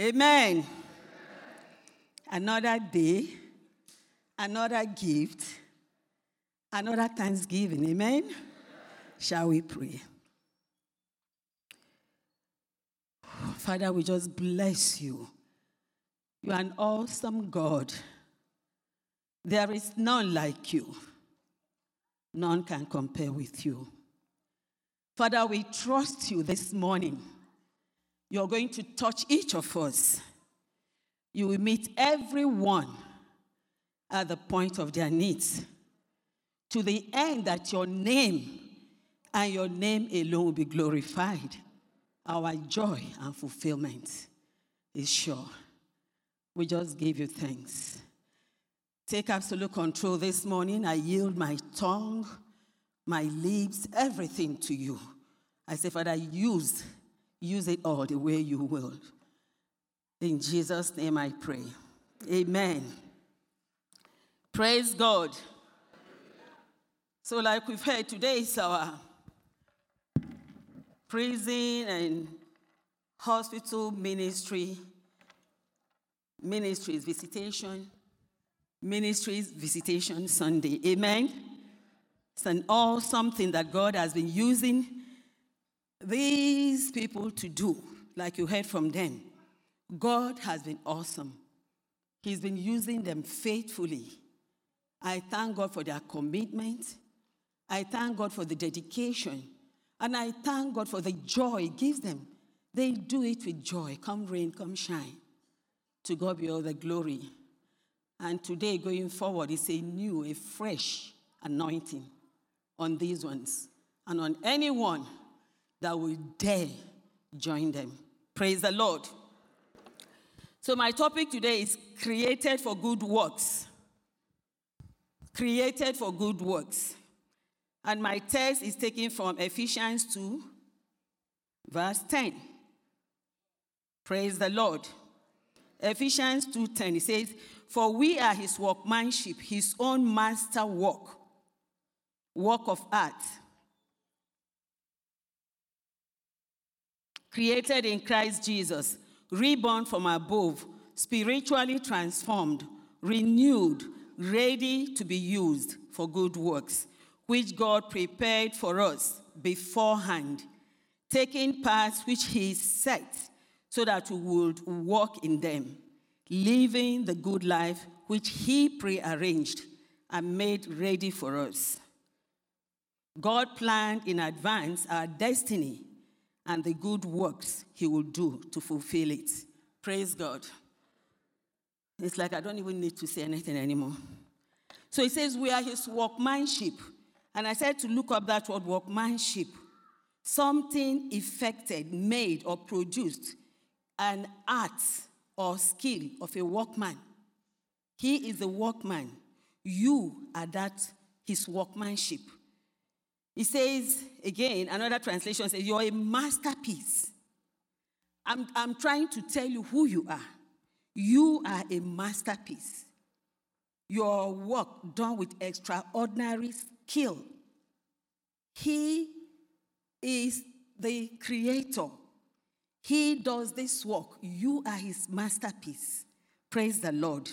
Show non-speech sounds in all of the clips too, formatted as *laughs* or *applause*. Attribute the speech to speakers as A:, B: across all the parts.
A: Amen. Another day, another gift, another thanksgiving. Amen. Shall we pray? Father, we just bless you. You are an awesome God. There is none like you. None can compare with you. Father, we trust you this morning. You're going to touch each of us. You will meet everyone at the point of their needs to the end that your name and your name alone will be glorified. Our joy and fulfillment is sure. We just give you thanks. Take absolute control this morning. I yield my tongue, my lips, everything to you. I say, Father, use, use it all the way you will. In Jesus' name I pray. Amen. Praise God. So, like we've heard, today is our prison and hospital ministry, ministries visitation, ministries visitation Sunday. Amen. It's an awesome thing that God has been using these people to do, like you heard from them. God has been awesome. He's been using them faithfully. I thank God for their commitment. I thank God for the dedication. And I thank God for the joy He gives them. They do it with joy. Come rain, come shine. To God be all the glory. And today, going forward, is a new, a fresh anointing on these ones and on anyone that will dare join them. Praise the Lord. So, my topic today is created for good works. Created for good works. And my text is taken from Ephesians 2, verse 10. Praise the Lord. Ephesians 2:10 it says, "For we are his workmanship, his own master work, work of art, created in Christ Jesus, reborn from above, spiritually transformed, renewed, ready to be used for good works, which God prepared for us beforehand, taking paths which He set so that we would walk in them, living the good life which He prearranged and made ready for us. God planned in advance our destiny and the good works he will do to fulfill it. Praise God. It's like I don't even need to say anything anymore. So he says, We are his workmanship. And I said to look up that word workmanship. Something effected, made, or produced, an art or skill of a workman. He is a workman. You are that his workmanship. He says, again, another translation says, You're a masterpiece. I'm, I'm trying to tell you who you are. You are a masterpiece. Your work done with extraordinary skill. He is the creator. He does this work. You are his masterpiece. Praise the Lord.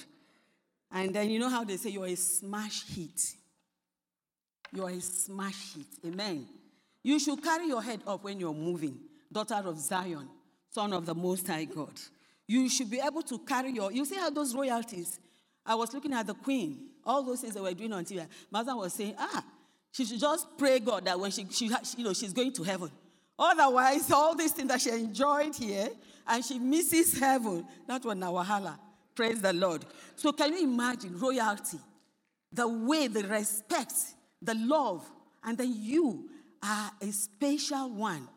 A: And then you know how they say you're a smash hit. You are a smash hit. Amen. You should carry your head up when you're moving, daughter of Zion, son of the Most High God. You should be able to carry your. You see how those royalties. I was looking at the queen, all those things they were doing on TV. Mother was saying, ah, she should just pray God that when she, she, you know, she's going to heaven. Otherwise, all these things that she enjoyed here and she misses heaven, that was Nawahala. Praise the Lord. So, can you imagine royalty? The way, the respect, the love, and then you are a special one,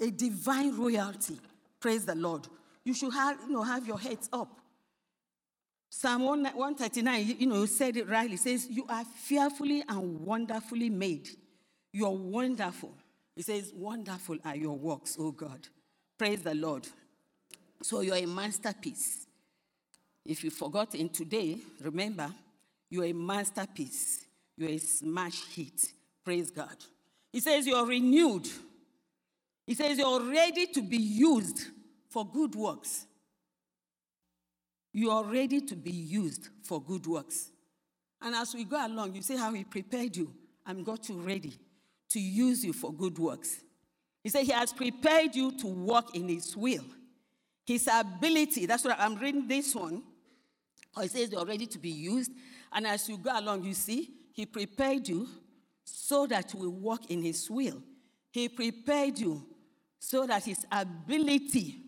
A: a divine royalty. Praise the Lord. You should have, you know, have your heads up. Psalm 139, you know, said it right. It says, You are fearfully and wonderfully made. You're wonderful. It says, Wonderful are your works, oh God. Praise the Lord. So you're a masterpiece. If you forgot in today, remember, you're a masterpiece. You're a smash hit. Praise God. He says you're renewed. He says you're ready to be used for good works. You are ready to be used for good works. And as we go along, you see how He prepared you and got you ready to use you for good works. He said He has prepared you to walk in His will. His ability, that's what I'm reading this one. It says you're ready to be used. And as you go along, you see, He prepared you so that will walk in His will. He prepared you so that His ability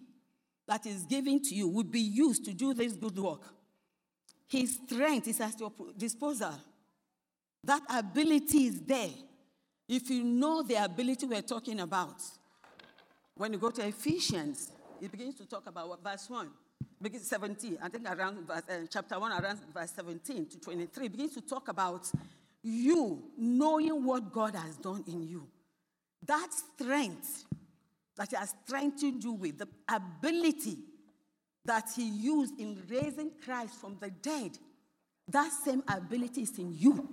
A: that is given to you will be used to do this good work. His strength is at your disposal. That ability is there. If you know the ability we're talking about, when you go to Ephesians, it begins to talk about verse 1, begins 17, I think around verse, uh, chapter 1, around verse 17 to 23, begins to talk about you knowing what God has done in you. That strength that He has strengthened you with, the ability that He used in raising Christ from the dead, that same ability is in you.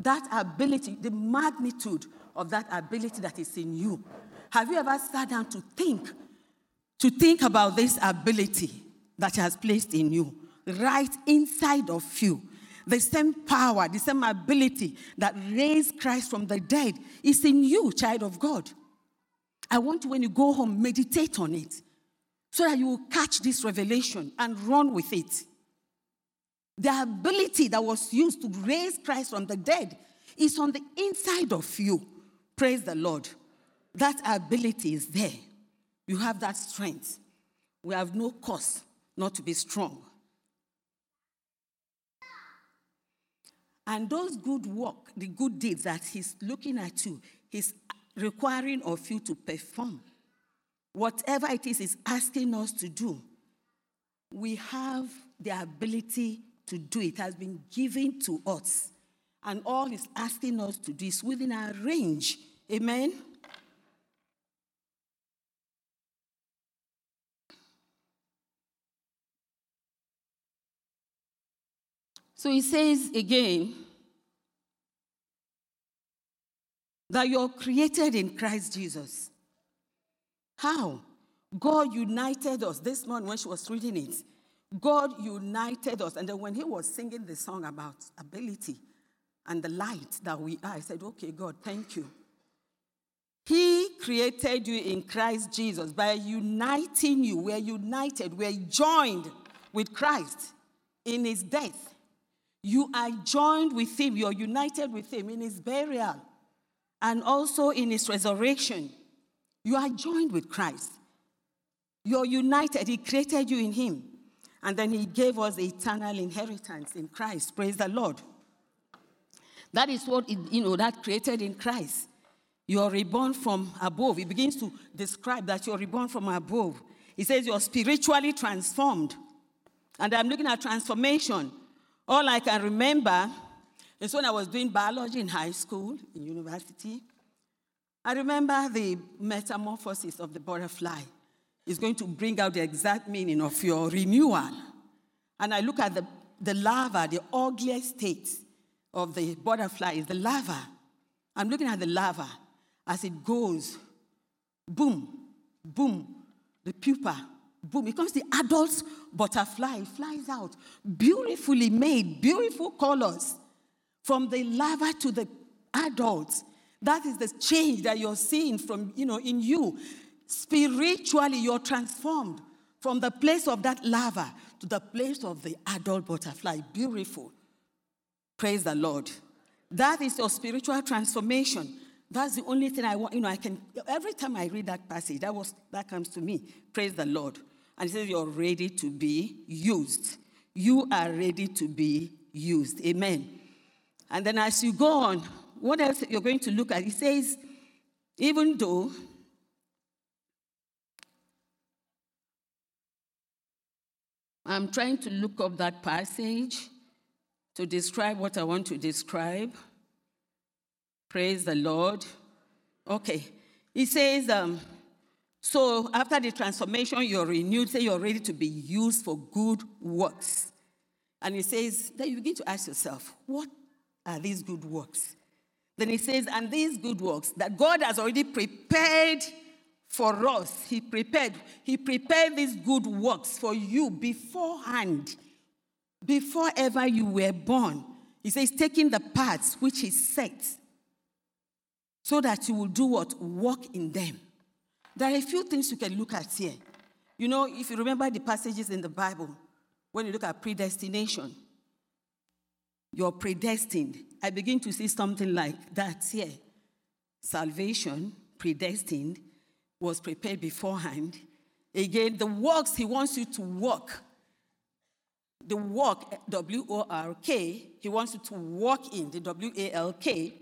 A: That ability, the magnitude of that ability that is in you. Have you ever sat down to think, to think about this ability that He has placed in you, right inside of you? The same power, the same ability that raised Christ from the dead is in you, child of God. I want you, when you go home, meditate on it so that you will catch this revelation and run with it. The ability that was used to raise Christ from the dead is on the inside of you. Praise the Lord. That ability is there. You have that strength. We have no cause not to be strong. And those good work, the good deeds that he's looking at you, he's requiring of you to perform. Whatever it is he's asking us to do, we have the ability to do it. has been given to us. And all he's asking us to do is within our range. Amen? So he says again that you're created in Christ Jesus. How? God united us. This morning, when she was reading it, God united us. And then when he was singing the song about ability and the light that we are, I said, Okay, God, thank you. He created you in Christ Jesus by uniting you. We're united, we're joined with Christ in his death. You are joined with him, you're united with him in his burial and also in his resurrection. You are joined with Christ. You're united. He created you in him. And then he gave us the eternal inheritance in Christ. Praise the Lord. That is what, it, you know, that created in Christ. You're reborn from above. He begins to describe that you're reborn from above. He says you're spiritually transformed. And I'm looking at transformation. All I can remember is when I was doing biology in high school, in university. I remember the metamorphosis of the butterfly is going to bring out the exact meaning of your renewal. And I look at the, the larva, the ugliest state of the butterfly is the larva. I'm looking at the larva as it goes, boom, boom, the pupa, boom, it comes the adult butterfly, flies out, beautifully made, beautiful colors, from the larva to the adults. That is the change that you're seeing from, you know, in you. Spiritually, you're transformed from the place of that larva to the place of the adult butterfly. Beautiful. Praise the Lord. That is your spiritual transformation. That's the only thing I want. You know, I can every time I read that passage, that was that comes to me. Praise the Lord. And he says you're ready to be used. You are ready to be used. Amen. And then as you go on, what else you're going to look at? He says, even though I'm trying to look up that passage to describe what I want to describe. Praise the Lord. Okay. He says, um, so after the transformation, you're renewed, say you're ready to be used for good works. And he says, then you begin to ask yourself, what are these good works? Then he says, and these good works that God has already prepared for us. He prepared. He prepared these good works for you beforehand, before ever you were born. He says, taking the paths which he set, so that you will do what? Walk in them. There are a few things you can look at here. You know, if you remember the passages in the Bible, when you look at predestination, you're predestined. I begin to see something like that here. Salvation, predestined, was prepared beforehand. Again, the works he wants you to work, the work, W O R K, he wants you to walk in, the W A L K,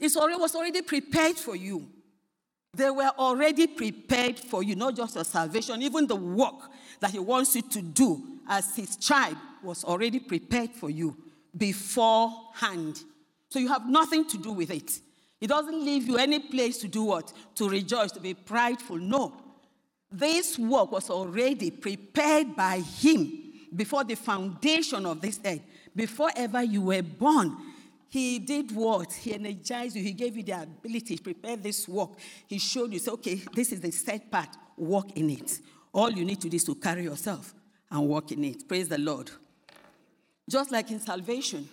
A: it was already prepared for you. They were already prepared for you, not just your salvation, even the work that he wants you to do as his child was already prepared for you beforehand. So you have nothing to do with it. It doesn't leave you any place to do what? To rejoice, to be prideful. No. This work was already prepared by him before the foundation of this earth, before ever you were born. He did what? He energized you. He gave you the ability to prepare this work. He showed you, say, okay, this is the set part. Walk in it. All you need to do is to carry yourself and walk in it. Praise the Lord. Just like in salvation,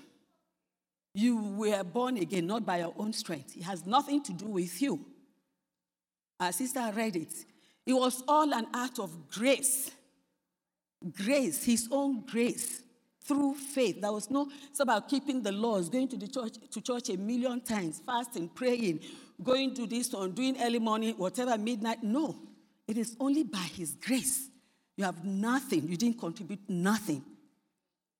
A: you were born again not by your own strength. It has nothing to do with you. Our sister read it. It was all an act of grace. Grace, his own grace through faith. There was no, it's about keeping the laws, going to the church, to church a million times, fasting, praying, going to this one, doing early morning, whatever, midnight. No. It is only by his grace. You have nothing. You didn't contribute nothing.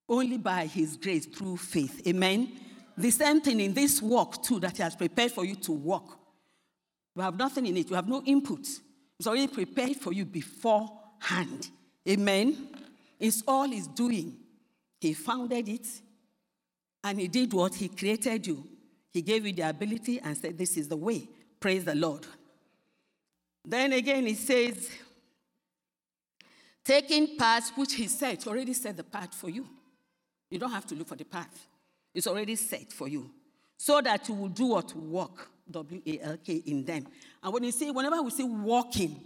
A: Only by his grace through faith. Amen. The same thing in this walk, too, that he has prepared for you to walk. You have nothing in it. You have no input. It's already prepared for you beforehand. Amen. It's all he's doing. He founded it and he did what? He created you. He gave you the ability and said, This is the way. Praise the Lord. Then again, he says, taking paths which he said, already set the path for you. You don't have to look for the path, it's already set for you. So that you will do what? Walk, W A L K, in them. And when you say, whenever we say walking,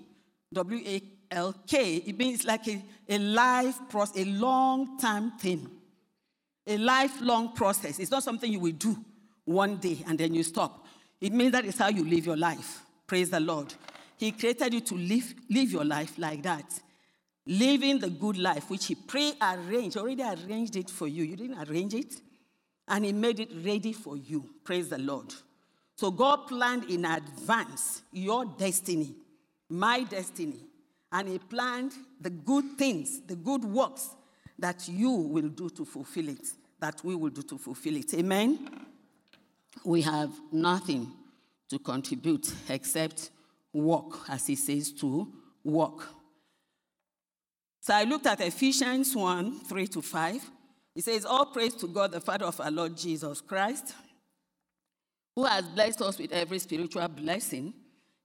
A: W A LK, it means like a, a life process, a long time thing, a lifelong process. It's not something you will do one day and then you stop. It means that is how you live your life. Praise the Lord. He created you to live, live your life like that. Living the good life, which He pre-arranged, already arranged it for you. You didn't arrange it, and He made it ready for you. Praise the Lord. So God planned in advance your destiny, my destiny, and He planned the good things, the good works that you will do to fulfill it, that we will do to fulfill it. Amen? We have nothing to contribute except work, as He says to work. So I looked at Ephesians 1 3 to 5. It says, All praise to God, the Father of our Lord Jesus Christ, who has blessed us with every spiritual blessing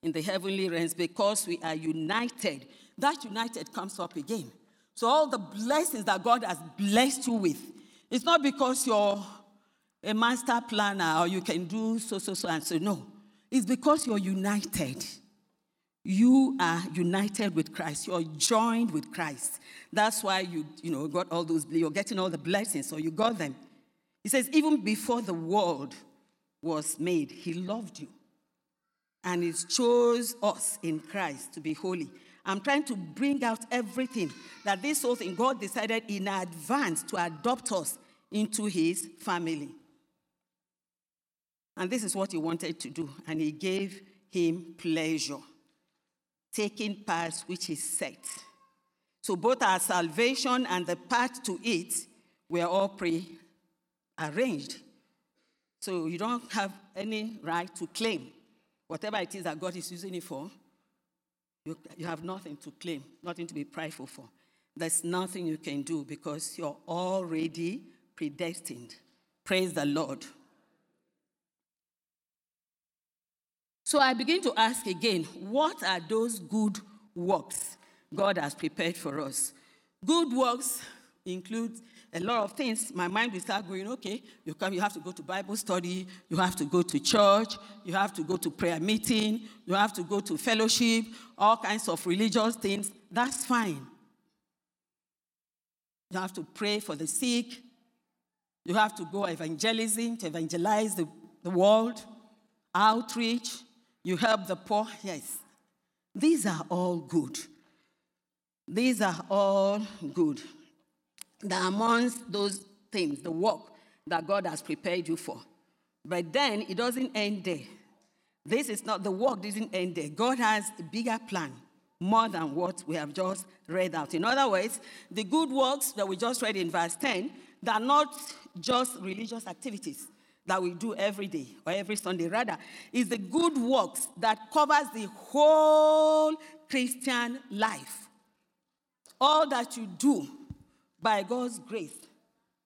A: in the heavenly realms because we are united. That united comes up again. So, all the blessings that God has blessed you with, it's not because you're a master planner or you can do so, so, so, and so. No. It's because you're united. You are united with Christ. You're joined with Christ. That's why you, you know, got all those, you're getting all the blessings, so you got them. He says, even before the world was made, He loved you and He chose us in Christ to be holy. I'm trying to bring out everything that this whole thing, God decided in advance to adopt us into His family. And this is what He wanted to do, and He gave Him pleasure, taking paths which He set. So both our salvation and the path to it were all pre arranged. So you don't have any right to claim Whatever it is that God is using it for, you, you have nothing to claim, nothing to be prideful for. There's nothing you can do because you're already predestined. Praise the Lord. So I begin to ask again what are those good works God has prepared for us? Good works includes a lot of things. My mind will start going, okay, you, come, you have to go to Bible study, you have to go to church, you have to go to prayer meeting, you have to go to fellowship, all kinds of religious things. That's fine. You have to pray for the sick. You have to go evangelism to evangelize the, the world, outreach. You help the poor. Yes. These are all good. These are all good. That amongst those things, the work that God has prepared you for. But then it doesn't end there. This is not the work doesn't end there. God has a bigger plan, more than what we have just read out. In other words, the good works that we just read in verse 10, they're not just religious activities that we do every day or every Sunday. Rather, is the good works that covers the whole Christian life. All that you do by God's grace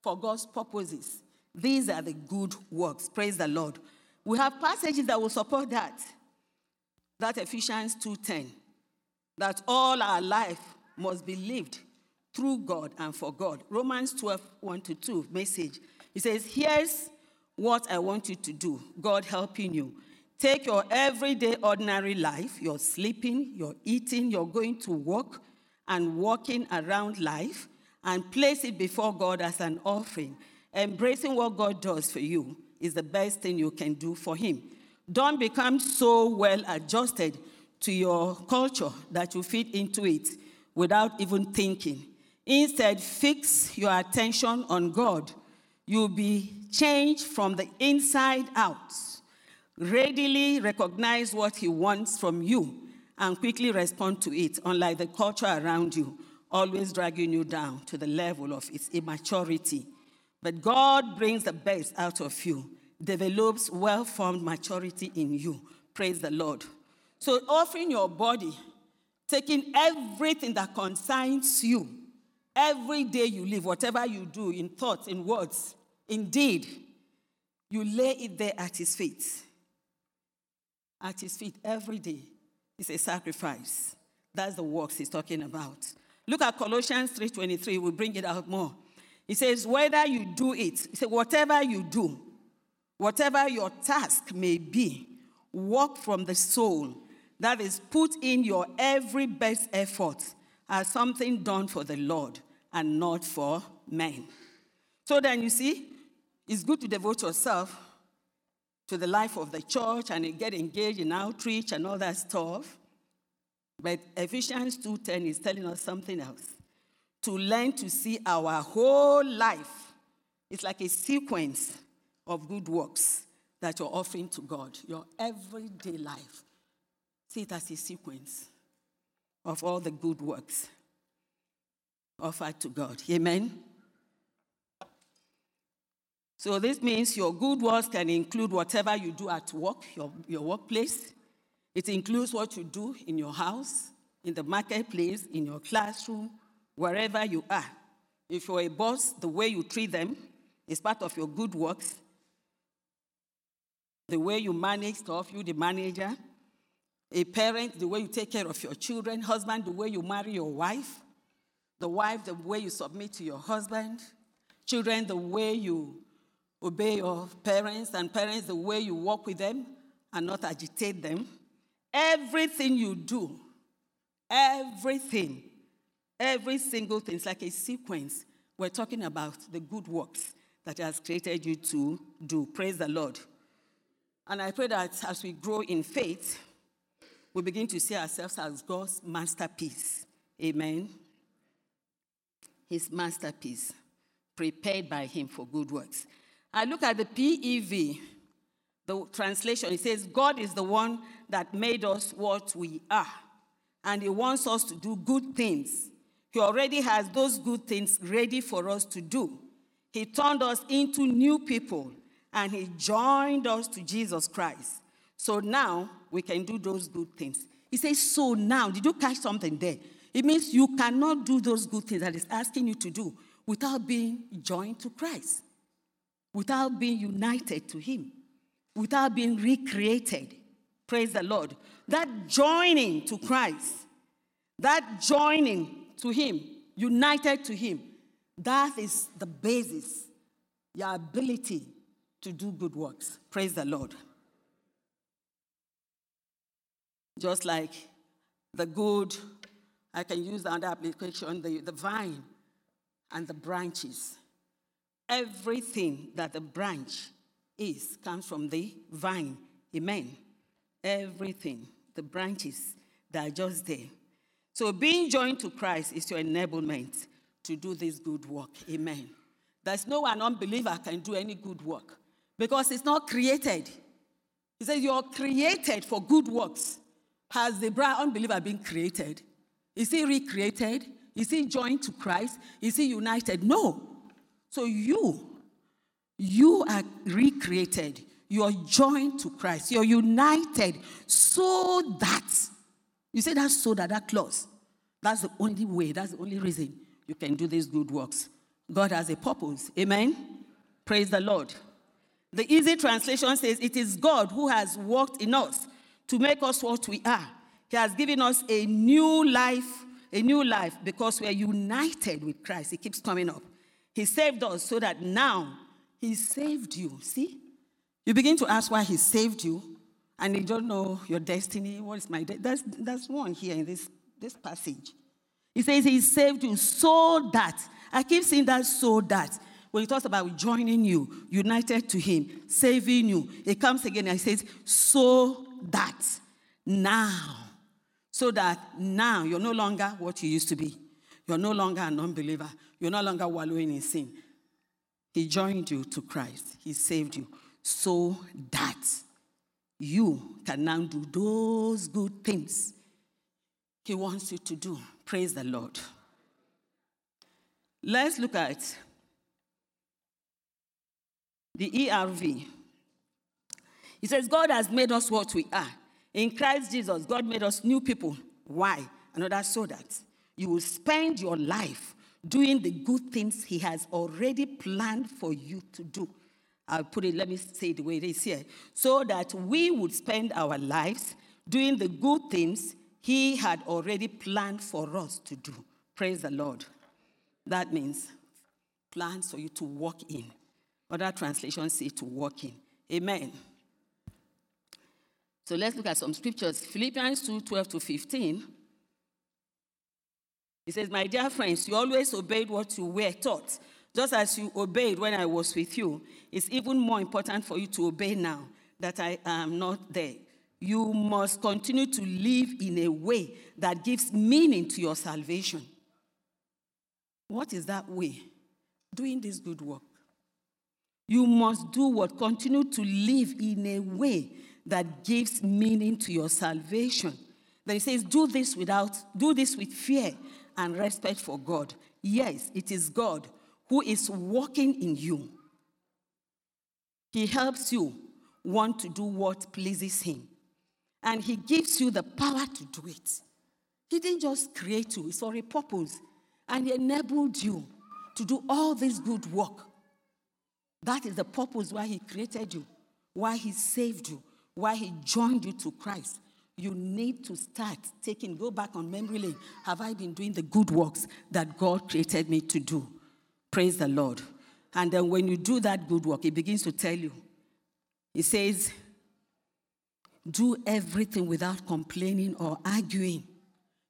A: for God's purposes. These are the good works. Praise the Lord. We have passages that will support that. That Ephesians 2:10. That all our life must be lived through God and for God. Romans 12, 1 to 2 message. It says, Here's what I want you to do. God helping you. Take your everyday ordinary life, your sleeping, your eating, you're going to work and walking around life, and place it before God as an offering. Embracing what God does for you is the best thing you can do for Him. Don't become so well adjusted to your culture that you fit into it without even thinking. Instead, fix your attention on God. You'll be changed from the inside out. Readily recognize what He wants from you and quickly respond to it, unlike the culture around you always dragging you down to the level of its immaturity. But God brings the best out of you, develops well formed maturity in you. Praise the Lord. So, offering your body, taking everything that concerns you, every day you live, whatever you do in thoughts, in words, indeed, you lay it there at His feet. At His feet every day. is a sacrifice. That's the works He's talking about. Look at Colossians 3:23. We'll bring it out more. He says, whether you do it, he said, whatever you do, whatever your task may be, work from the soul. That is, put in your every best effort as something done for the Lord and not for men. So then you see, it's good to devote yourself to the life of the church and get engaged in outreach and all that stuff. But Ephesians 2:10 is telling us something else. To learn to see our whole life. It's like a sequence of good works that you're offering to God, your everyday life. See it as a sequence of all the good works offered to God. Amen. So this means your good works can include whatever you do at work, your, your workplace. It includes what you do in your house, in the marketplace, in your classroom, wherever you are. If you're a boss, the way you treat them is part of your good works. The way you manage stuff, you the manager. A parent, the way you take care of your children. Husband, the way you marry your wife. The wife, the way you submit to your husband. Children, the way you obey your parents. And parents, the way you walk with them and not agitate them. Everything you do, everything, every single thing, it's like a sequence. We're talking about the good works that has created you to do. Praise the Lord. And I pray that as we grow in faith, we begin to see ourselves as God's masterpiece. Amen. His masterpiece, prepared by Him for good works. I look at the PEV, the translation, it says, God is the one that made us what we are, and He wants us to do good things. He already has those good things ready for us to do. He turned us into new people, and He joined us to Jesus Christ. So now we can do those good things. He says, So now, did you catch something there? It means you cannot do those good things that He's asking you to do without being joined to Christ, without being united to Him without being recreated. Praise the Lord. That joining to Christ, that joining to Him, united to Him, That is the basis, your ability to do good works. Praise the Lord. Just like the good, I can use the other application, the, the vine and the branches. Everything that the branch is comes from the vine. Amen. Everything, the branches that are just there. So being joined to Christ is your enablement to do this good work. Amen. There's no one unbeliever can do any good work because it's not created. He says you're created for good works. Has the unbeliever been created? Is he recreated? Is he joined to Christ? Is he united? No. So you, you are recreated. You are joined to Christ. You're united so that, you say that so that, that clause. That's the only way, that's the only reason you can do these good works. God has a purpose. Amen? Praise the Lord. The easy translation says, It is God who has worked in us to make us what we are. He has given us a new life, a new life because we are united with Christ. It keeps coming up. He saved us so that now He saved you. See? You begin to ask why He saved you, and you don't know your destiny. What is my de- that's, that's one here in this, this passage. He says He saved you so that, I keep saying that so that. When he talks about joining you, united to him, saving you, it comes again and he says, so that now, so that now you're no longer what you used to be. You're no longer an unbeliever. You're no longer wallowing in sin. He joined you to Christ. He saved you so that you can now do those good things He wants you to do. Praise the Lord. Let's look at the ERV. He says, God has made us what we are. In Christ Jesus, God made us new people. Why? Another so that you will spend your life doing the good things He has already planned for you to do. I'll put it, let me say it the way it is here. So that we would spend our lives doing the good things He had already planned for us to do. Praise the Lord. That means plans for you to walk in. Other translations say to walk in. Amen. So let's look at some scriptures. Philippians 2 12 to 15. He says, My dear friends, you always obeyed what you were taught, just as you obeyed when I was with you. It's even more important for you to obey now that I am not there. You must continue to live in a way that gives meaning to your salvation. What is that way? Doing this good work. You must do what? Continue to live in a way that gives meaning to your salvation. Then he says, do this without, do this with fear and respect for God. Yes, it is God who is working in you. He helps you want to do what pleases Him. And He gives you the power to do it. He didn't just create you, it's for a purpose. And He enabled you to do all this good work. That is the purpose why He created you, why He saved you, why he joined you to Christ, you need to start taking, go back on memory lane. Have I been doing the good works that God created me to do? Praise the Lord. And then when you do that good work, he begins to tell you. He says, do everything without complaining or arguing.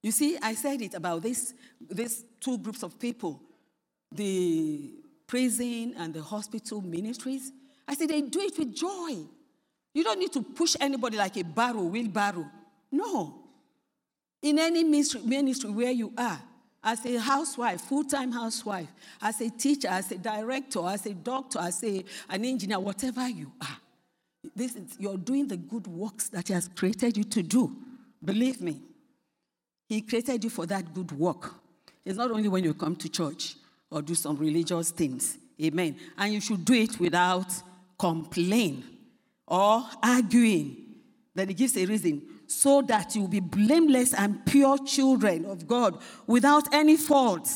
A: You see, I said it about this, these two groups of people the prison and the hospital ministries. I said they do it with joy. You don't need to push anybody like a barrow, wheelbarrow. No. In any ministry, ministry where you are, as a housewife, full time housewife, as a teacher, as a director, as a doctor, as a, an engineer, whatever you are, this is, you're doing the good works that He has created you to do. Believe me, He created you for that good work. It's not only when you come to church or do some religious things. Amen. And you should do it without complaint or arguing. Then he gives a reason so that you will be blameless and pure children of God without any fault.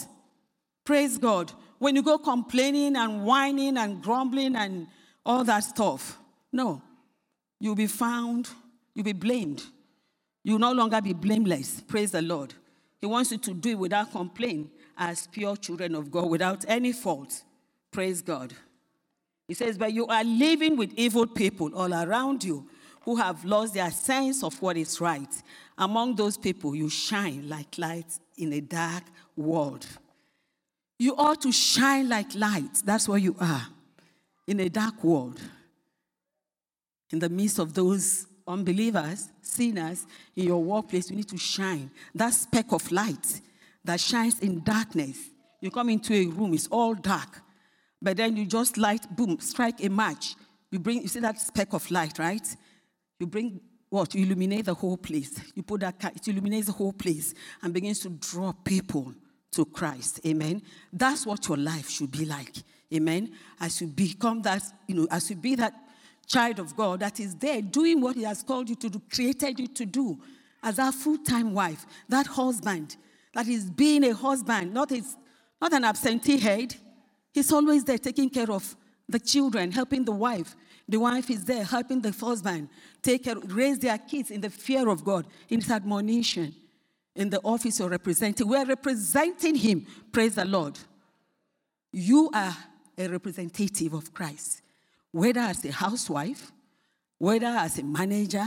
A: Praise God. When you go complaining and whining and grumbling and all that stuff, no, you'll be found, you'll be blamed. You'll no longer be blameless. Praise the Lord. He wants you to do it without complaint, as pure children of God, without any fault. Praise God. He says, But you are living with evil people all around you who have lost their sense of what is right. Among those people, you shine like light in a dark world. You ought to shine like light. That's what you are in a dark world. In the midst of those unbelievers, sinners, in your workplace, you need to shine. That speck of light that shines in darkness. You come into a room, it's all dark. But then you just light, boom, strike a match. You bring, you see that speck of light, right? You bring what? You illuminate the whole place. You put that, it illuminates the whole place and begins to draw people to Christ. Amen. That's what your life should be like. Amen. As you become that, you know, as you be that child of God that is there doing what He has called you to do, created you to do, as a full time wife, that husband that is being a husband, not, his, not an absentee head. He's always there taking care of the children, helping the wife. The wife is there helping the husband take care, raise their kids in the fear of God, in his admonition. In the office you're representing, we're representing him. Praise the Lord. You are a representative of Christ whether as a housewife, whether as a manager,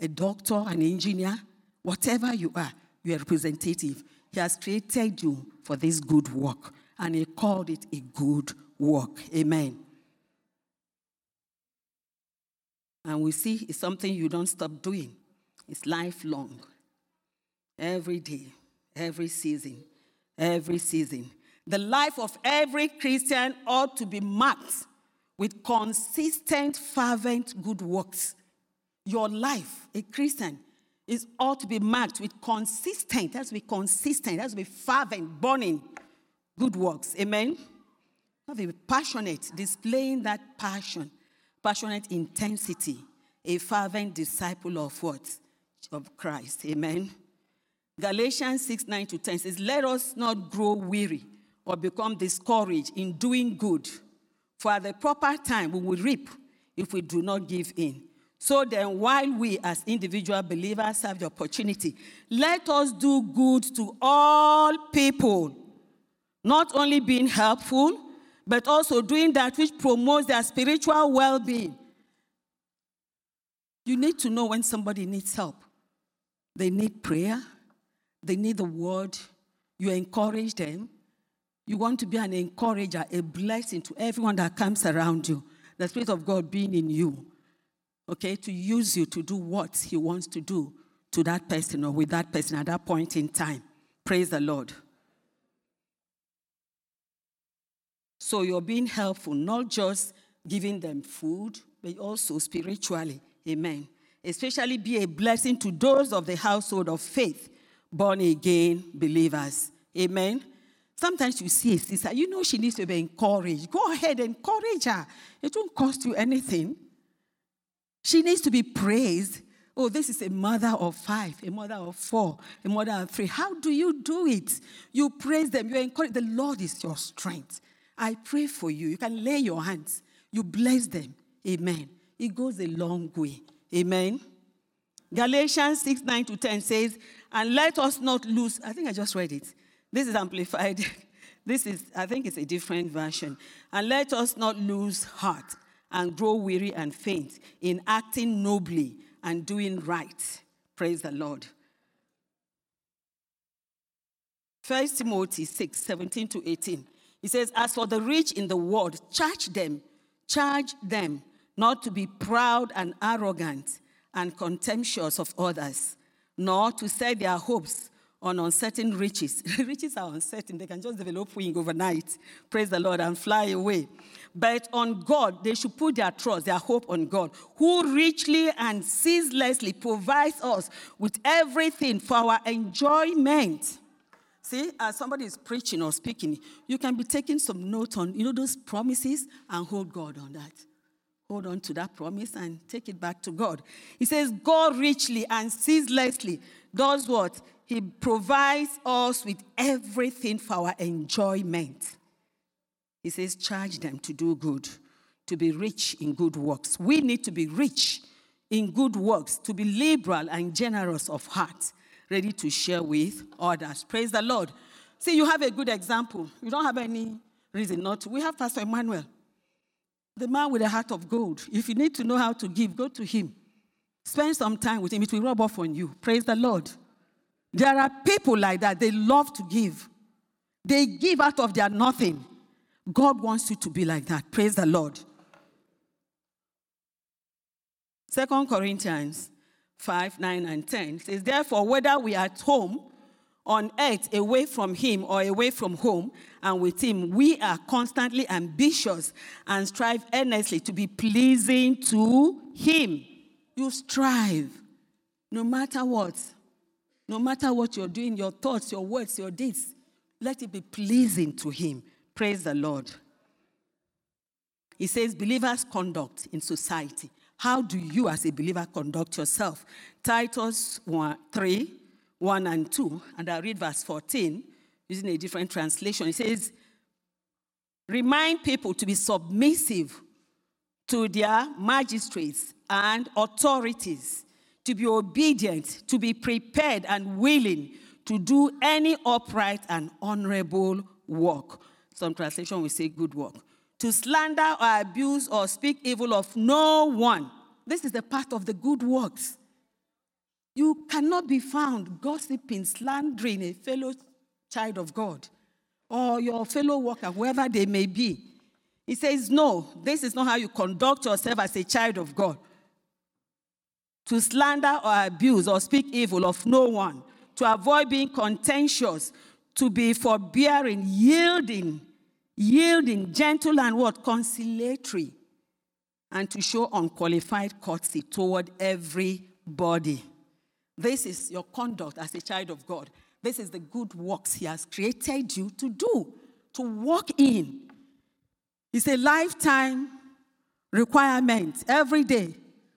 A: a doctor, an engineer, whatever you are, you are representative. He has created you for this good work, and He called it a good work. Amen. And we see it's something you don't stop doing, it's lifelong. Every day, every season, every season. The life of every Christian ought to be marked with consistent, fervent good works. Your life, a Christian, is ought to be marked with consistent, to be consistent, to be fervent, burning good works. Amen? Have be passionate, displaying that passion, passionate intensity, a fervent disciple of what? Of Christ. Amen. Galatians 6 9 to 10 says, Let us not grow weary or become discouraged in doing good. For at the proper time, we will reap if we do not give in. So then, while we as individual believers have the opportunity, let us do good to all people, not only being helpful, but also doing that which promotes their spiritual well being. You need to know when somebody needs help. They need prayer, they need the word, you encourage them, you want to be an encourager, a blessing to everyone that comes around you. The Spirit of God being in you, okay, to use you to do what He wants to do to that person or with that person at that point in time. Praise the Lord. So you're being helpful, not just giving them food, but also spiritually. Amen. Especially be a blessing to those of the household of faith, born again believers. Amen. Sometimes you see a sister, you know she needs to be encouraged. Go ahead, encourage her. It won't cost you anything. She needs to be praised. Oh, this is a mother of five, a mother of four, a mother of three. How do you do it? You praise them, you encourage. The Lord is your strength. I pray for you. You can lay your hands, you bless them. Amen. It goes a long way. Amen. Galatians 6 9 to 10 says, And let us not lose. I think I just read it. This is amplified. *laughs* This is, I think it's a different version. And let us not lose heart and grow weary and faint in acting nobly and doing right. Praise the Lord. 1 Timothy 6, 17 to 18. He says, As for the rich in the world, charge them, charge them not to be proud and arrogant and contemptuous of others, nor to set their hopes on uncertain riches. *laughs* riches are uncertain, they can just develop wing overnight, praise the Lord, and fly away. But on God, they should put their trust, their hope on God, who richly and ceaselessly provides us with everything for our enjoyment. See, as somebody is preaching or speaking, you can be taking some note on, you know, those promises and hold God on that. Hold on to that promise and take it back to God. He says, God richly and ceaselessly does what? He provides us with everything for our enjoyment. He says, charge them to do good, to be rich in good works. We need to be rich in good works, to be liberal and generous of heart, ready to share with others. Praise the Lord. See, you have a good example. You don't have any reason not to. We have Pastor Emmanuel, the man with a heart of gold. If you need to know how to give, go to him. Spend some time with him. It will rub off on you. Praise the Lord. There are people like that. They love to give. They give out of their nothing. God wants you to be like that. Praise the Lord. Second Corinthians 5, 9, and 10 says, Therefore, whether we are at home, on earth, away from Him or away from home, and with Him, we are constantly ambitious and strive earnestly to be pleasing to Him. You strive no matter what. No matter what you're doing, your thoughts, your words, your deeds, let it be pleasing to Him. Praise the Lord. He says, believers' conduct in society. How do you, as a believer, conduct yourself? Titus 1, 3, 1 and 2, and I read verse 14 using a different translation. It says, Remind people to be submissive to their magistrates and authorities, to be obedient, to be prepared and willing to do any upright and honorable work. Some translation will say good work. To slander or abuse or speak evil of no one. This is the part of the good works. You cannot be found gossiping, slandering a fellow child of God or your fellow worker, whoever they may be. He says, No, this is not how you conduct yourself as a child of God. To slander or abuse or speak evil of no one, to avoid being contentious, to be forbearing, yielding, yielding, gentle, and what? Conciliatory, and to show unqualified courtesy toward everybody. This is your conduct as a child of God. This is the good works He has created you to do, to walk in. It's a lifetime requirement every day.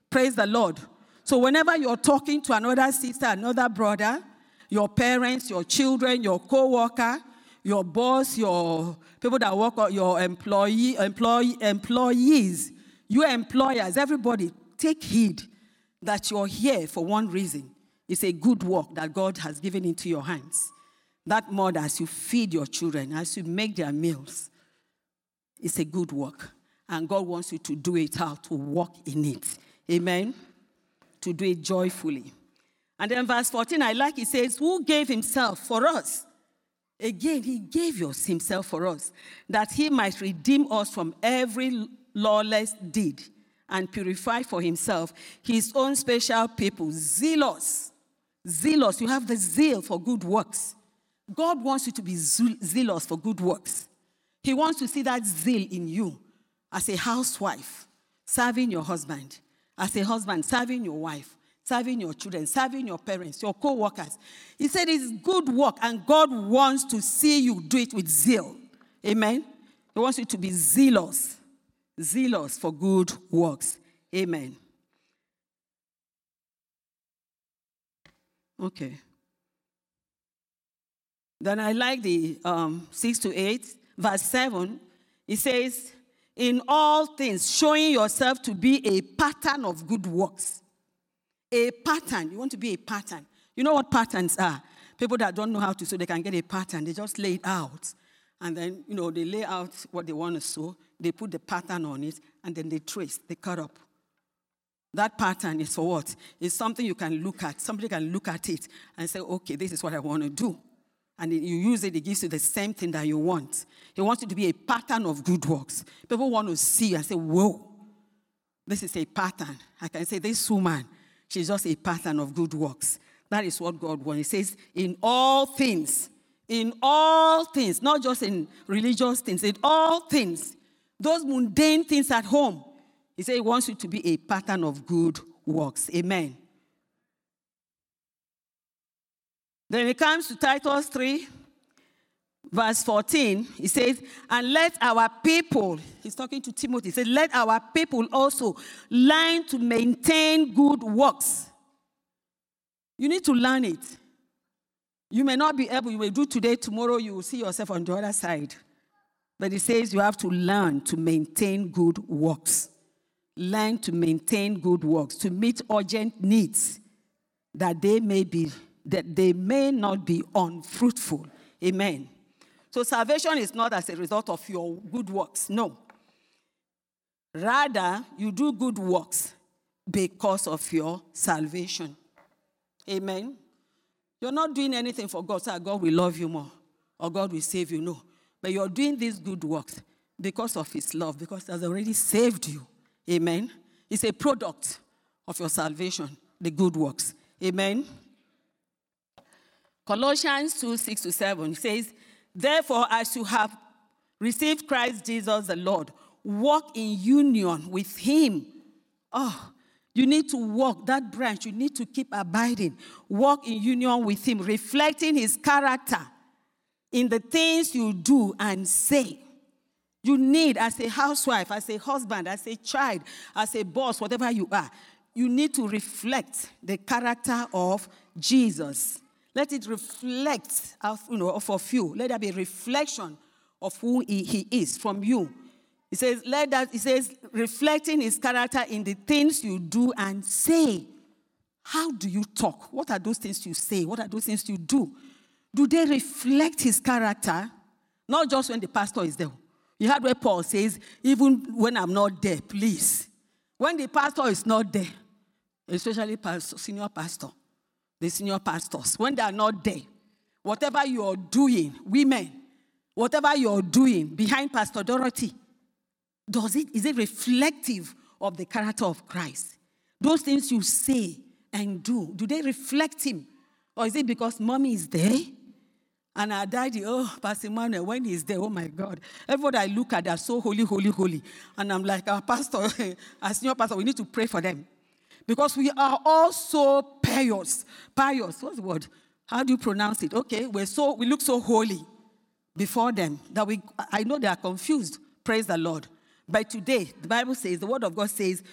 A: Praise the Lord. So, whenever you're talking to another sister, another brother, your parents, your children, your co worker, your boss, your people that work, your employee, employee, employees, your employers, everybody, take heed that you're here for one reason it's a good work that God has given into your hands. That mother, as you feed your children, as you make their meals, it's a good work. And God wants you to do it how to walk in it. Amen? To do it joyfully. And then verse 14, I like it says, Who gave himself for us? Again, he gave us himself for us, that he might redeem us from every lawless deed and purify for himself his own special people, zealous Zealous, you have the zeal for good works. God wants you to be zealous for good works. He wants to see that zeal in you as a housewife, serving your husband, as a husband, serving your wife, serving your children, serving your parents, your co workers. He said it's good work, and God wants to see you do it with zeal. Amen. He wants you to be zealous, zealous for good works. Amen. Okay. Then I like the um, 6 to 8, verse 7. It says, In all things, showing yourself to be a pattern of good works. A pattern. You want to be a pattern. You know what patterns are? People that don't know how to sew, they can get a pattern. They just lay it out. And then, you know, they lay out what they want to sew. They put the pattern on it, and then they trace, they cut up. That pattern is for what? It's something you can look at. Somebody can look at it and say, okay, this is what I want to do. And you use it, it gives you the same thing that you want. He wants it to be a pattern of good works. People want to see and say, whoa, this is a pattern. I can say, this woman, she's just a pattern of good works. That is what God wants. He says, in all things, in all things, not just in religious things, in all things, those mundane things at home, he said he wants you to be a pattern of good works. Amen. Then it comes to Titus 3, verse 14. He says, And let our people, he's talking to Timothy, he said, Let our people also learn to maintain good works. You need to learn it. You may not be able, you may do today, tomorrow you will see yourself on the other side. But he says you have to learn to maintain good works learn to maintain good works, to meet urgent needs, that they may be that they may not be unfruitful. Amen. So salvation is not as a result of your good works. No. Rather, you do good works because of your salvation. Amen. You're not doing anything for God so God will love you more or God will save you. No. But you're doing these good works because of His love, because He has already saved you. Amen. It's a product of your salvation, the good works. Amen. Colossians 2 6 to 7 says, Therefore, as you have received Christ Jesus the Lord, walk in union with Him. Oh, you need to walk that branch. You need to keep abiding. Walk in union with Him, reflecting His character in the things you do and say. You need, as a housewife, as a husband, as a child, as a boss, whatever you are, you need to reflect the character of Jesus. Let it reflect of, you know, of you. Let there be a reflection of who he, he is from you. He says, let that, he says, reflecting his character in the things you do and say. How do you talk? What are those things you say? What are those things you do? Do they reflect his character? Not just when the pastor is there. You heard where Paul says, even when I'm not there, please. When the pastor is not there, especially pastor, senior pastor, the senior pastors, when they are not there, whatever you're doing, women, whatever you're doing behind Pastor Dorothy, does it is it reflective of the character of Christ? Those things you say and do, do they reflect him? Or is it because mommy is there? And our daddy, oh, Pastor Emmanuel, when he's there, oh my God. Everybody I look at, they're so holy, holy, holy. And I'm like, our pastor, *laughs* our senior pastor, we need to pray for them. Because we are all so pious. Pious, what's the word? How do you pronounce it? Okay, we're so, we look so holy before them that we, I know they are confused. Praise the Lord. But today, the Bible says, the word of God says,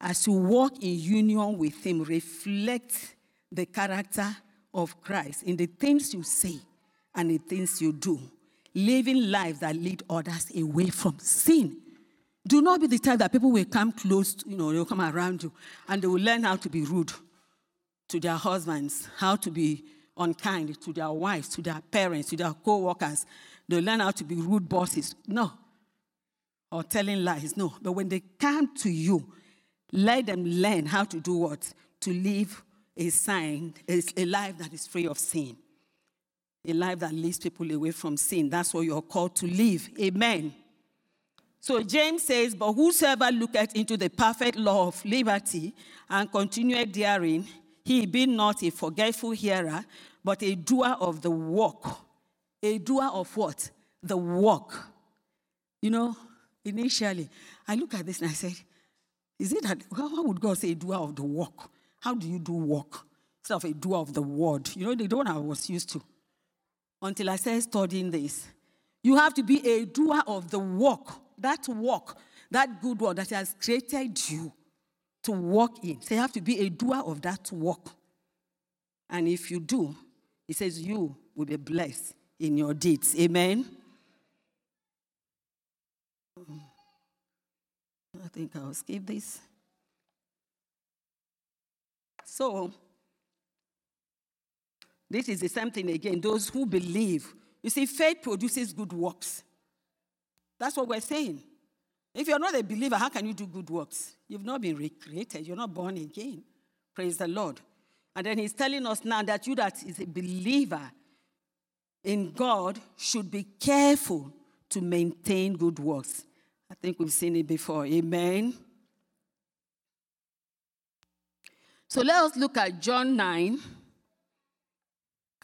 A: as you walk in union with Him, reflect the character of Christ in the things you say and the things you do, living lives that lead others away from sin. Do not be the type that people will come close, to, you know, they'll come around you and they will learn how to be rude to their husbands, how to be unkind to their wives, to their parents, to their co workers. They'll learn how to be rude bosses. No. Or telling lies. No. But when they come to you, let them learn how to do what? To live a sign, a life that is free of sin. A life that leads people away from sin. That's what you're called to live. Amen. So James says, But whosoever looketh into the perfect law of liberty and continueth therein, he be not a forgetful hearer, but a doer of the work. A doer of what? The work. You know, initially, I look at this and I said, Is it that, how would God say a doer of the work? How do you do work? Instead of a doer of the word. You know, the one I was used to. Until I started studying this. You have to be a doer of the work that work, that good work that has created you to walk in. So you have to be a doer of that work. And if you do, he says you will be blessed in your deeds. Amen. I think I'll skip this. So, this is the same thing again. Those who believe. You see, faith produces good works. That's what we're saying. If you're not a believer, how can you do good works? You've not been recreated, you're not born again. Praise the Lord. And then he's telling us now that you that is a believer in God should be careful to maintain good works. I think we've seen it before. Amen. So let us look at John 9.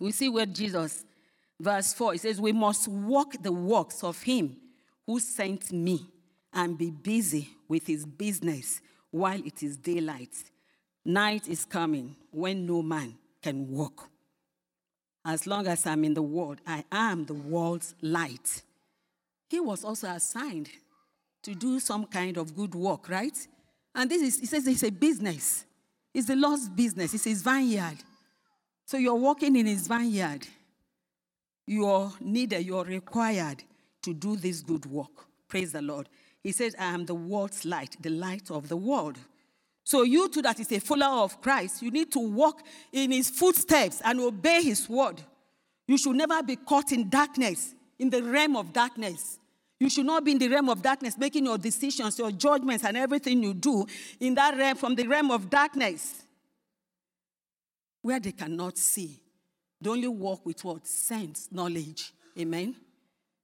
A: We see where Jesus, verse 4, it says, We must walk the works of him who sent me and be busy with his business while it is daylight. Night is coming when no man can walk. As long as I'm in the world, I am the world's light. He was also assigned to do some kind of good work, right? And this is, he says it's a business. It's the Lord's business, it's his vineyard. So you're working in his vineyard. You're needed, you're required to do this good work. Praise the Lord. He says, I am the world's light, the light of the world. So, you too, that is a follower of Christ, you need to walk in his footsteps and obey his word. You should never be caught in darkness, in the realm of darkness. You should not be in the realm of darkness, making your decisions, your judgments, and everything you do in that realm, from the realm of darkness, where they cannot see. They only walk with what? Sense, knowledge. Amen.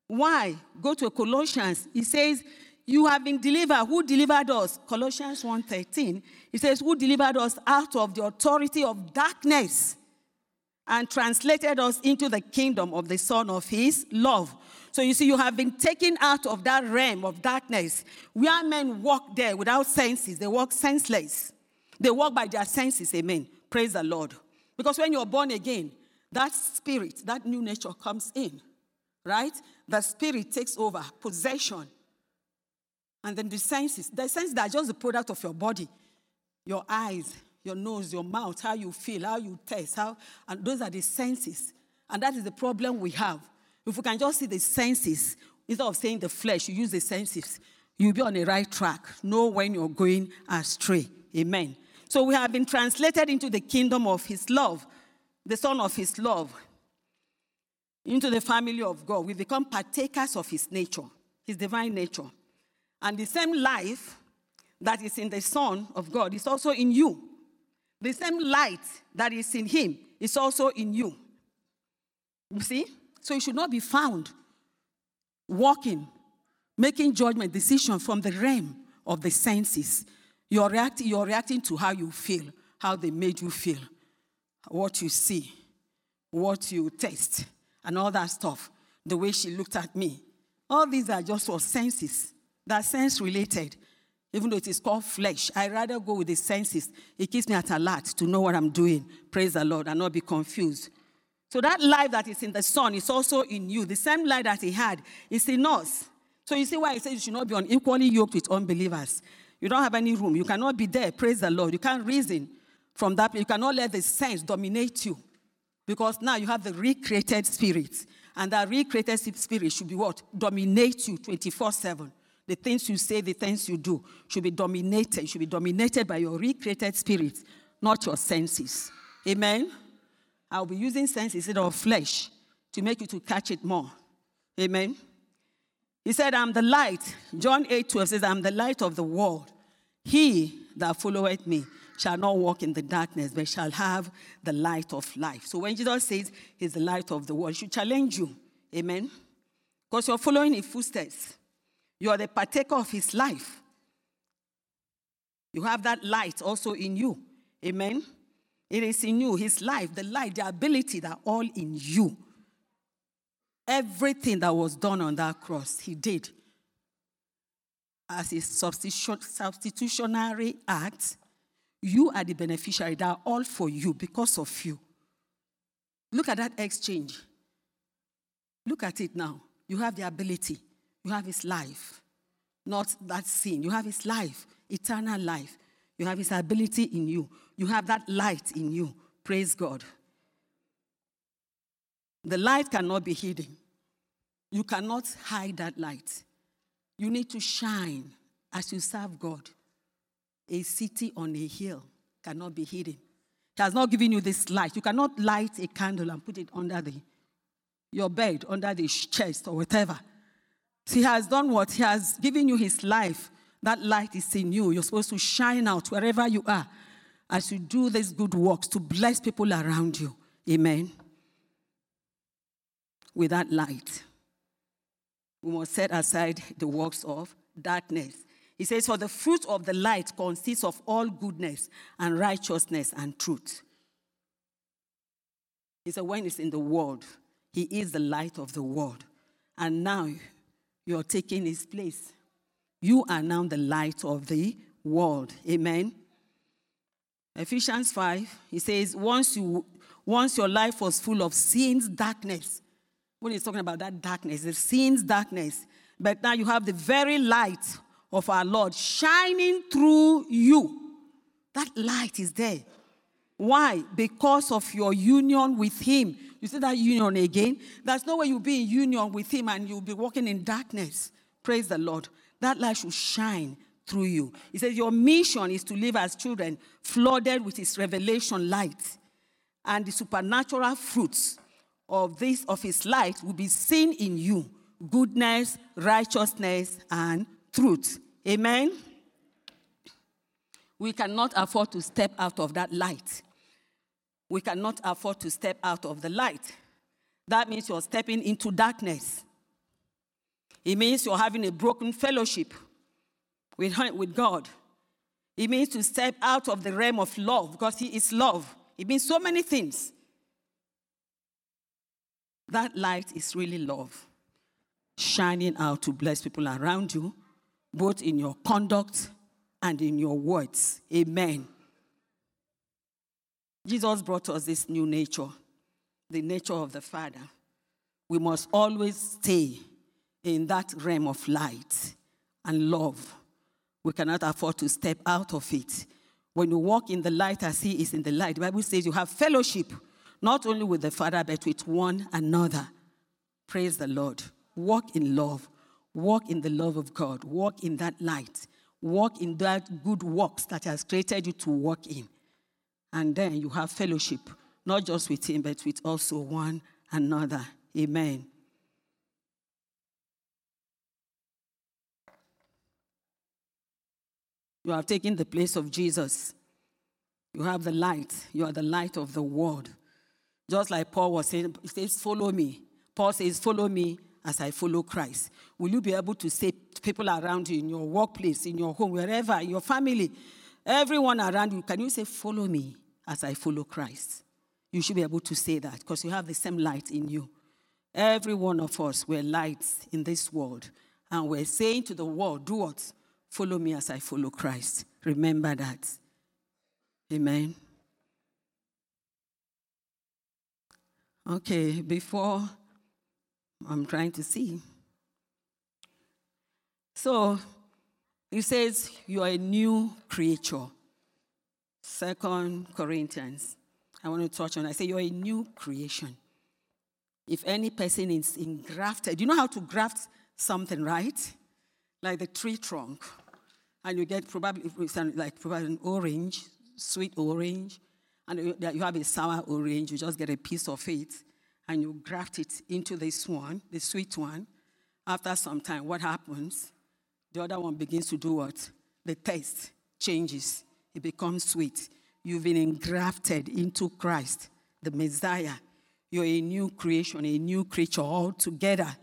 A: Why? Go to Colossians. He says, you have been delivered. Who delivered us? Colossians 1:13. It says, Who delivered us out of the authority of darkness and translated us into the kingdom of the Son of His love. So you see, you have been taken out of that realm of darkness where men walk there without senses. They walk senseless. They walk by their senses. Amen. Praise the Lord. Because when you're born again, that spirit, that new nature comes in, right? The spirit takes over possession and then the senses, the senses are just the product of your body, your eyes, your nose, your mouth, how you feel, how you taste, how, and those are the senses. And that is the problem we have. If we can just see the senses, instead of saying the flesh, you use the senses, you'll be on the right track. Know when you're going astray. Amen. So we have been translated into the kingdom of his love, the son of his love, into the family of God. We become partakers of his nature, his divine nature. And the same life that is in the Son of God is also in you. The same light that is in Him is also in you. You see? So you should not be found walking, making judgment, decision from the realm of the senses. You're you're reacting to how you feel, how they made you feel, what you see, what you taste, and all that stuff. The way she looked at me. All these are just for senses that sense related, even though it is called flesh. I rather go with the senses. It keeps me at alert to know what I'm doing. Praise the Lord and not be confused. So that life that is in the Son is also in you. The same life that He had is in us. So you see why He says you should not be unequally yoked with unbelievers. You don't have any room. You cannot be there. Praise the Lord. You can't reason from that. You cannot let the sense dominate you. Because now you have the recreated spirit. And that recreated spirit should be what? Dominate you 24 7. The things you say, the things you do should be dominated, should be dominated by your recreated spirit, not your senses. Amen. I'll be using sense instead of flesh to make you to catch it more. Amen. He said, I'm the light. John 8 12 says, I'm the light of the world. He that followeth me shall not walk in the darkness, but shall have the light of life. So when Jesus says he's the light of the world, it should challenge you. Amen. Because you're following his footsteps. You are the partaker of his life. You have that light also in you. Amen. It is in you, his life, the light, the ability that all in you. Everything that was done on that cross, he did. As a substitutionary act, you are the beneficiary. Are all for you because of you. Look at that exchange. Look at it now. You have the ability. You have his life, not that sin. You have his life, eternal life. You have his ability in you. You have that light in you. Praise God. The light cannot be hidden. You cannot hide that light. You need to shine as you serve God. A city on a hill cannot be hidden. He has not given you this light. You cannot light a candle and put it under the, your bed, under the chest or whatever. He has done what? He has given you his life. That light is in you. You're supposed to shine out wherever you are as you do these good works to bless people around you. Amen. With that light, we must set aside the works of darkness. He says, For the fruit of the light consists of all goodness and righteousness and truth. He said, When it's in the world, He is the light of the world. And now you're taking his place. You are now the light of the world. Amen. Ephesians 5, he says, once you once your life was full of sin's darkness. When he's talking about that darkness, the sin's darkness. But now you have the very light of our Lord shining through you. That light is there. Why? Because of your union with Him. You see that union again? There's no way you'll be in union with Him and you'll be walking in darkness. Praise the Lord. That light should shine through you. He says, Your mission is to live as children, flooded with His revelation light. And the supernatural fruits of this, of His light, will be seen in you goodness, righteousness, and truth. Amen? We cannot afford to step out of that light. We cannot afford to step out of the light. That means you're stepping into darkness. It means you're having a broken fellowship with, with God. It means to step out of the realm of love because He is love. It means so many things. That light is really love, shining out to bless people around you, both in your conduct and in your words. Amen. Jesus brought us this new nature, the nature of the Father. We must always stay in that realm of light and love. We cannot afford to step out of it. When you walk in the light as He is in the light, the Bible says you have fellowship not only with the Father, but with one another. Praise the Lord. Walk in love. Walk in the love of God. Walk in that light. Walk in that good works that has created you to walk in. And then you have fellowship, not just with Him, but with also one another. Amen. You have taken the place of Jesus. You have the light. You are the light of the world. Just like Paul was saying, he says, Follow me. Paul says, Follow me as I follow Christ. Will you be able to say to people around you in your workplace, in your home, wherever, your family, everyone around you, can you say, Follow me as I follow Christ? You should be able to say that because you have the same light in you. Every one of us, we're lights in this world. And we're saying to the world, Do what? Follow me as I follow Christ. Remember that. Amen. Okay, before I'm trying to see. So he says you are a new creature. Second Corinthians. I want to touch on. I say you're a new creation. If any person is engrafted, you know how to graft something, right? Like the tree trunk and you get probably like probably an orange, sweet orange, and you have a sour orange. You just get a piece of it, and you graft it into this one, the sweet one. After some time, what happens? The other one begins to do what? The taste changes. It becomes sweet. You've been engrafted into Christ, the Messiah. You're a new creation, a new creature altogether.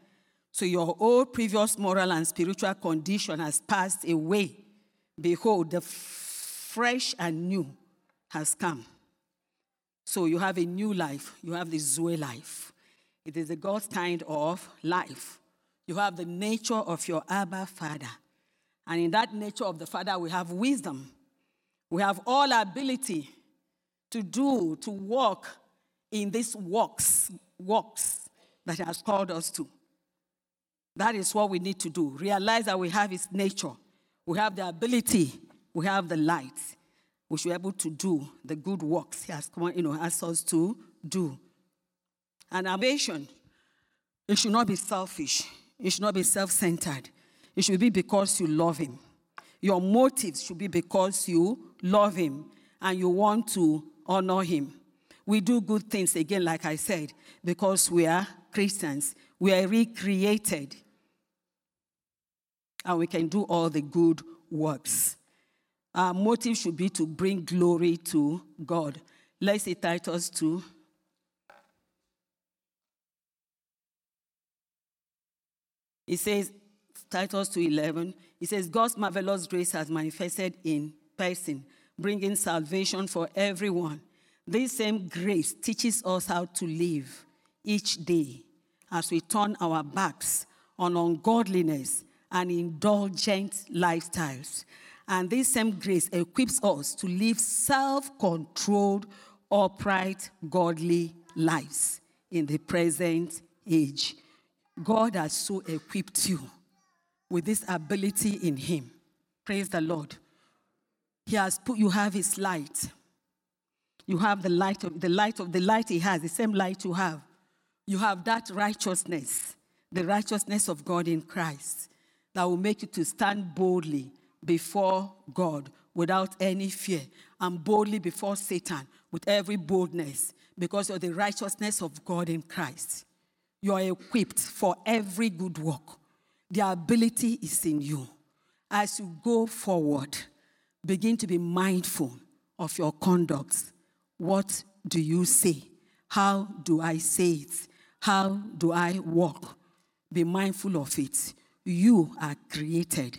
A: So your old previous moral and spiritual condition has passed away Behold, the fresh and new has come. So you have a new life. You have the Zoe life. It is the God's kind of life. You have the nature of your Abba Father. And in that nature of the Father, we have wisdom. We have all ability to do, to walk in these walks, walks that He has called us to. That is what we need to do. Realize that we have His nature we have the ability, we have the light. We should be able to do the good works He has come, you know, asked us to do. And ambition, it should not be selfish. It should not be self-centered. It should be because you love Him. Your motives should be because you love Him and you want to honor Him. We do good things, again, like I said, because we are Christians. We are recreated and we can do all the good works. Our motive should be to bring glory to God. Let's see Titus 2. It says, Titus 2.11, it says, God's marvelous grace has manifested in person, bringing salvation for everyone. This same grace teaches us how to live each day as we turn our backs on ungodliness and indulgent lifestyles. And this same grace equips us to live self controlled, upright, godly lives in the present age. God has so equipped you with this ability in Him. Praise the Lord. He has put you have His light. You have the light of the light of the light He has, the same light you have. You have that righteousness, the righteousness of God in Christ that will make you to stand boldly before God without any fear and boldly before Satan with every boldness because of the righteousness of God in Christ. You are equipped for every good work. The ability is in you. As you go forward, begin to be mindful of your conduct. What do you say? How do I say it? How do I walk? Be mindful of it. You are created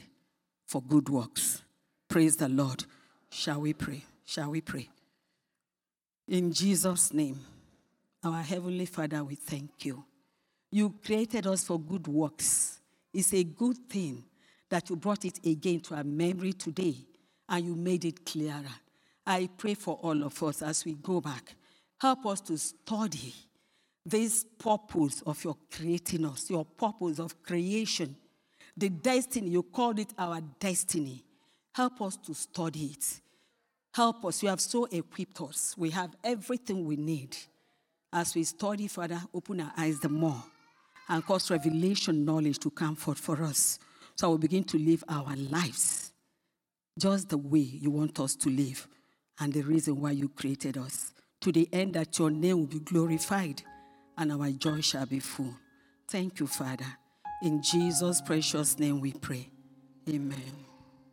A: for good works. Praise the Lord. Shall we pray? Shall we pray? In Jesus' name, our Heavenly Father, we thank you. You created us for good works. It's a good thing that you brought it again to our memory today and you made it clearer. I pray for all of us as we go back. Help us to study this purpose of your creating us, your purpose of creation, the destiny, you called it our destiny. Help us to study it. Help us. You have so equipped us. We have everything we need. As we study, Father, open our eyes the more and cause revelation knowledge to come forth for us. So we begin to live our lives just the way you want us to live and the reason why you created us. To the end that your name will be glorified and our joy shall be full. Thank you, Father. In Jesus' precious name we pray. Amen.